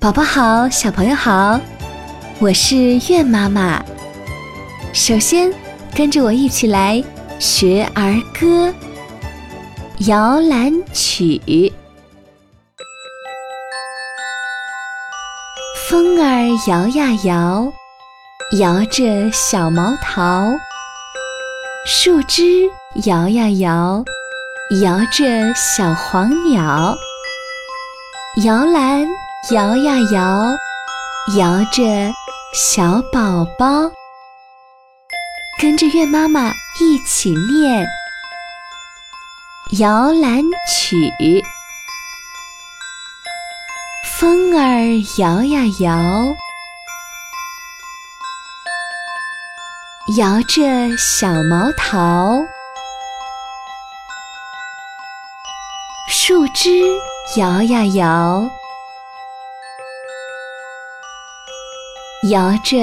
宝宝好，小朋友好，我是月妈妈。首先，跟着我一起来学儿歌《摇篮曲》。风儿摇呀摇，摇着小毛桃；树枝摇呀摇，摇着小黄鸟。摇篮。摇呀摇，摇着小宝宝，跟着月妈妈一起念《摇篮曲》。风儿摇呀摇，摇着小毛桃；树枝摇呀摇。摇着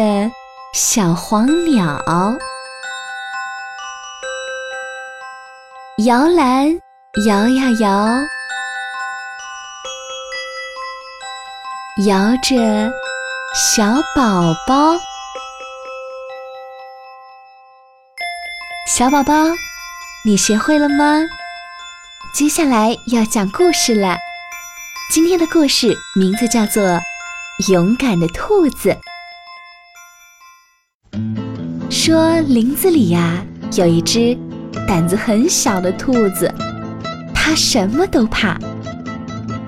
小黄鸟，摇篮摇呀摇，摇着小宝宝。小宝宝，你学会了吗？接下来要讲故事了。今天的故事名字叫做《勇敢的兔子》。说林子里呀有一只胆子很小的兔子，它什么都怕。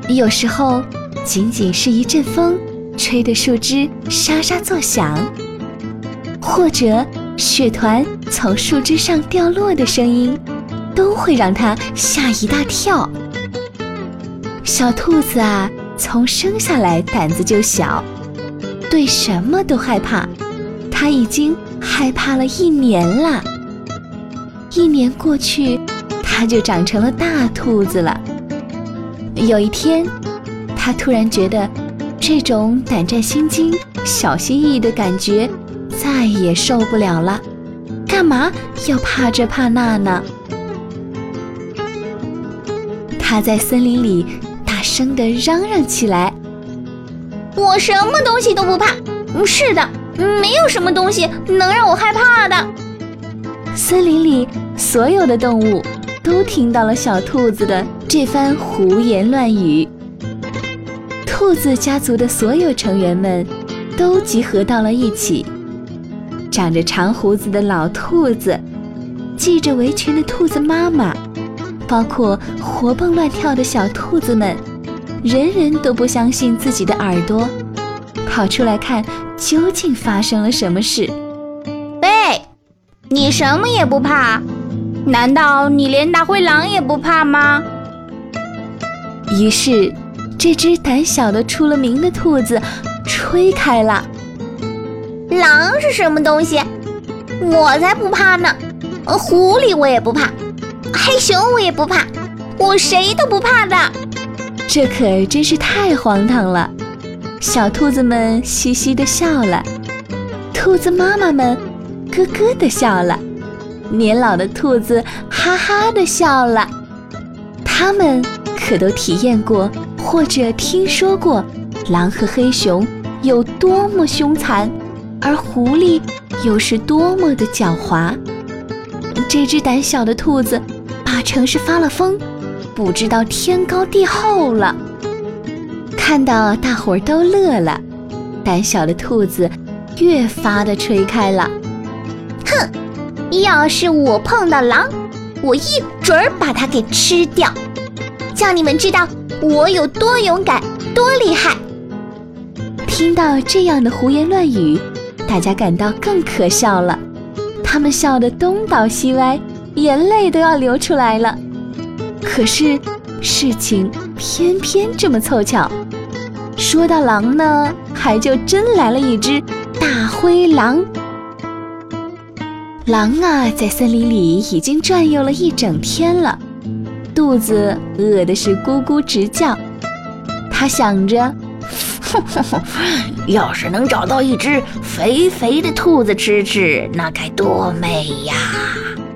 有时候仅仅是一阵风吹得树枝沙沙作响，或者雪团从树枝上掉落的声音，都会让它吓一大跳。小兔子啊，从生下来胆子就小，对什么都害怕。它已经。害怕了一年了，一年过去，它就长成了大兔子了。有一天，它突然觉得这种胆战心惊、小心翼翼的感觉再也受不了了。干嘛要怕这怕那呢？它在森林里大声地嚷嚷起来：“我什么东西都不怕！是的。”没有什么东西能让我害怕的。森林里所有的动物都听到了小兔子的这番胡言乱语。兔子家族的所有成员们都集合到了一起。长着长胡子的老兔子，系着围裙的兔子妈妈，包括活蹦乱跳的小兔子们，人人都不相信自己的耳朵。跑出来看，究竟发生了什么事？喂，你什么也不怕？难道你连大灰狼也不怕吗？于是，这只胆小的出了名的兔子吹开了。狼是什么东西？我才不怕呢！狐狸我也不怕，黑熊我也不怕，我谁都不怕的。这可真是太荒唐了。小兔子们嘻嘻地笑了，兔子妈妈们咯咯地笑了，年老的兔子哈哈地笑了。他们可都体验过或者听说过狼和黑熊有多么凶残，而狐狸又是多么的狡猾。这只胆小的兔子八成是发了疯，不知道天高地厚了。看到大伙儿都乐了，胆小的兔子越发的吹开了。哼，要是我碰到狼，我一准儿把它给吃掉，叫你们知道我有多勇敢、多厉害。听到这样的胡言乱语，大家感到更可笑了。他们笑得东倒西歪，眼泪都要流出来了。可是事情偏偏这么凑巧。说到狼呢，还就真来了一只大灰狼。狼啊，在森林里已经转悠了一整天了，肚子饿的是咕咕直叫。他想着，要是能找到一只肥肥的兔子吃吃，那该多美呀！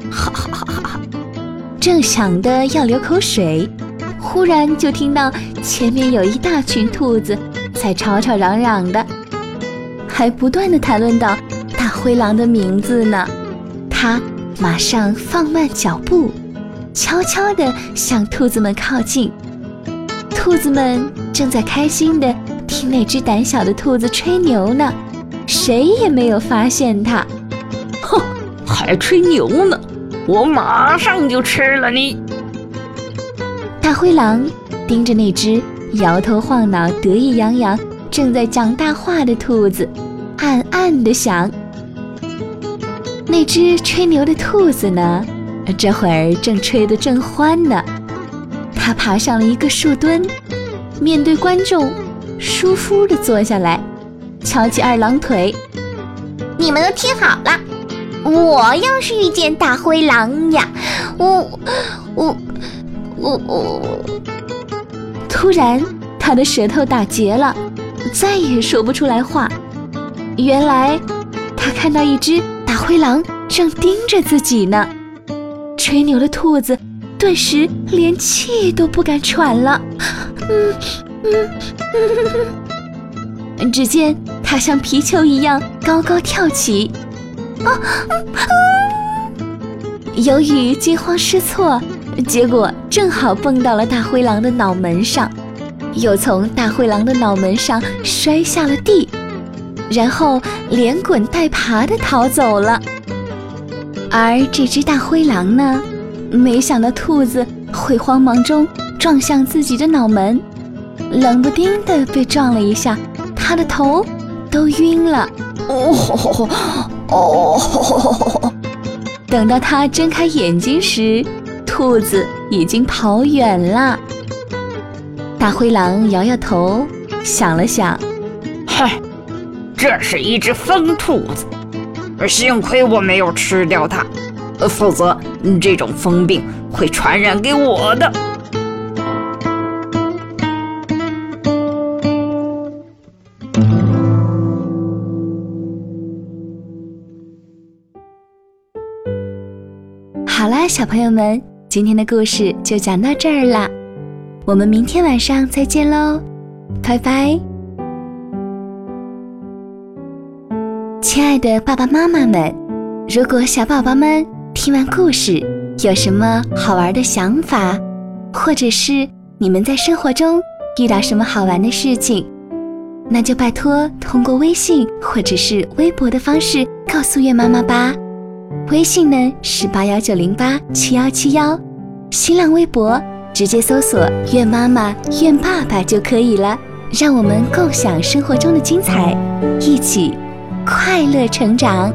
哈哈哈哈！正想的要流口水。忽然就听到前面有一大群兔子在吵吵嚷嚷的，还不断的谈论到大灰狼的名字呢。他马上放慢脚步，悄悄地向兔子们靠近。兔子们正在开心地听那只胆小的兔子吹牛呢，谁也没有发现它。哼，还吹牛呢！我马上就吃了你！大灰狼盯着那只摇头晃脑、得意洋洋、正在讲大话的兔子，暗暗地想：那只吹牛的兔子呢？这会儿正吹得正欢呢。它爬上了一个树墩，面对观众，舒服地坐下来，翘起二郎腿。你们都听好了。我要是遇见大灰狼呀，我我呜呜！突然，他的舌头打结了，再也说不出来话。原来，他看到一只大灰狼正盯着自己呢。吹牛的兔子顿时连气都不敢喘了。嗯嗯嗯。只见它像皮球一样高高跳起。啊！由于惊慌失措，结果正好蹦到了大灰狼的脑门上，又从大灰狼的脑门上摔下了地，然后连滚带爬的逃走了。而这只大灰狼呢，没想到兔子会慌忙中撞向自己的脑门，冷不丁的被撞了一下，它的头都晕了。哦。哦，等到他睁开眼睛时，兔子已经跑远了。大灰狼摇摇头，想了想，嗨，这是一只疯兔子，幸亏我没有吃掉它，否则这种疯病会传染给我的。好啦，小朋友们，今天的故事就讲到这儿啦，我们明天晚上再见喽，拜拜！亲爱的爸爸妈妈们，如果小宝宝们听完故事有什么好玩的想法，或者是你们在生活中遇到什么好玩的事情，那就拜托通过微信或者是微博的方式告诉月妈妈吧。微信呢是八幺九零八七幺七幺，新浪微博直接搜索“愿妈妈愿爸爸”就可以了。让我们共享生活中的精彩，一起快乐成长。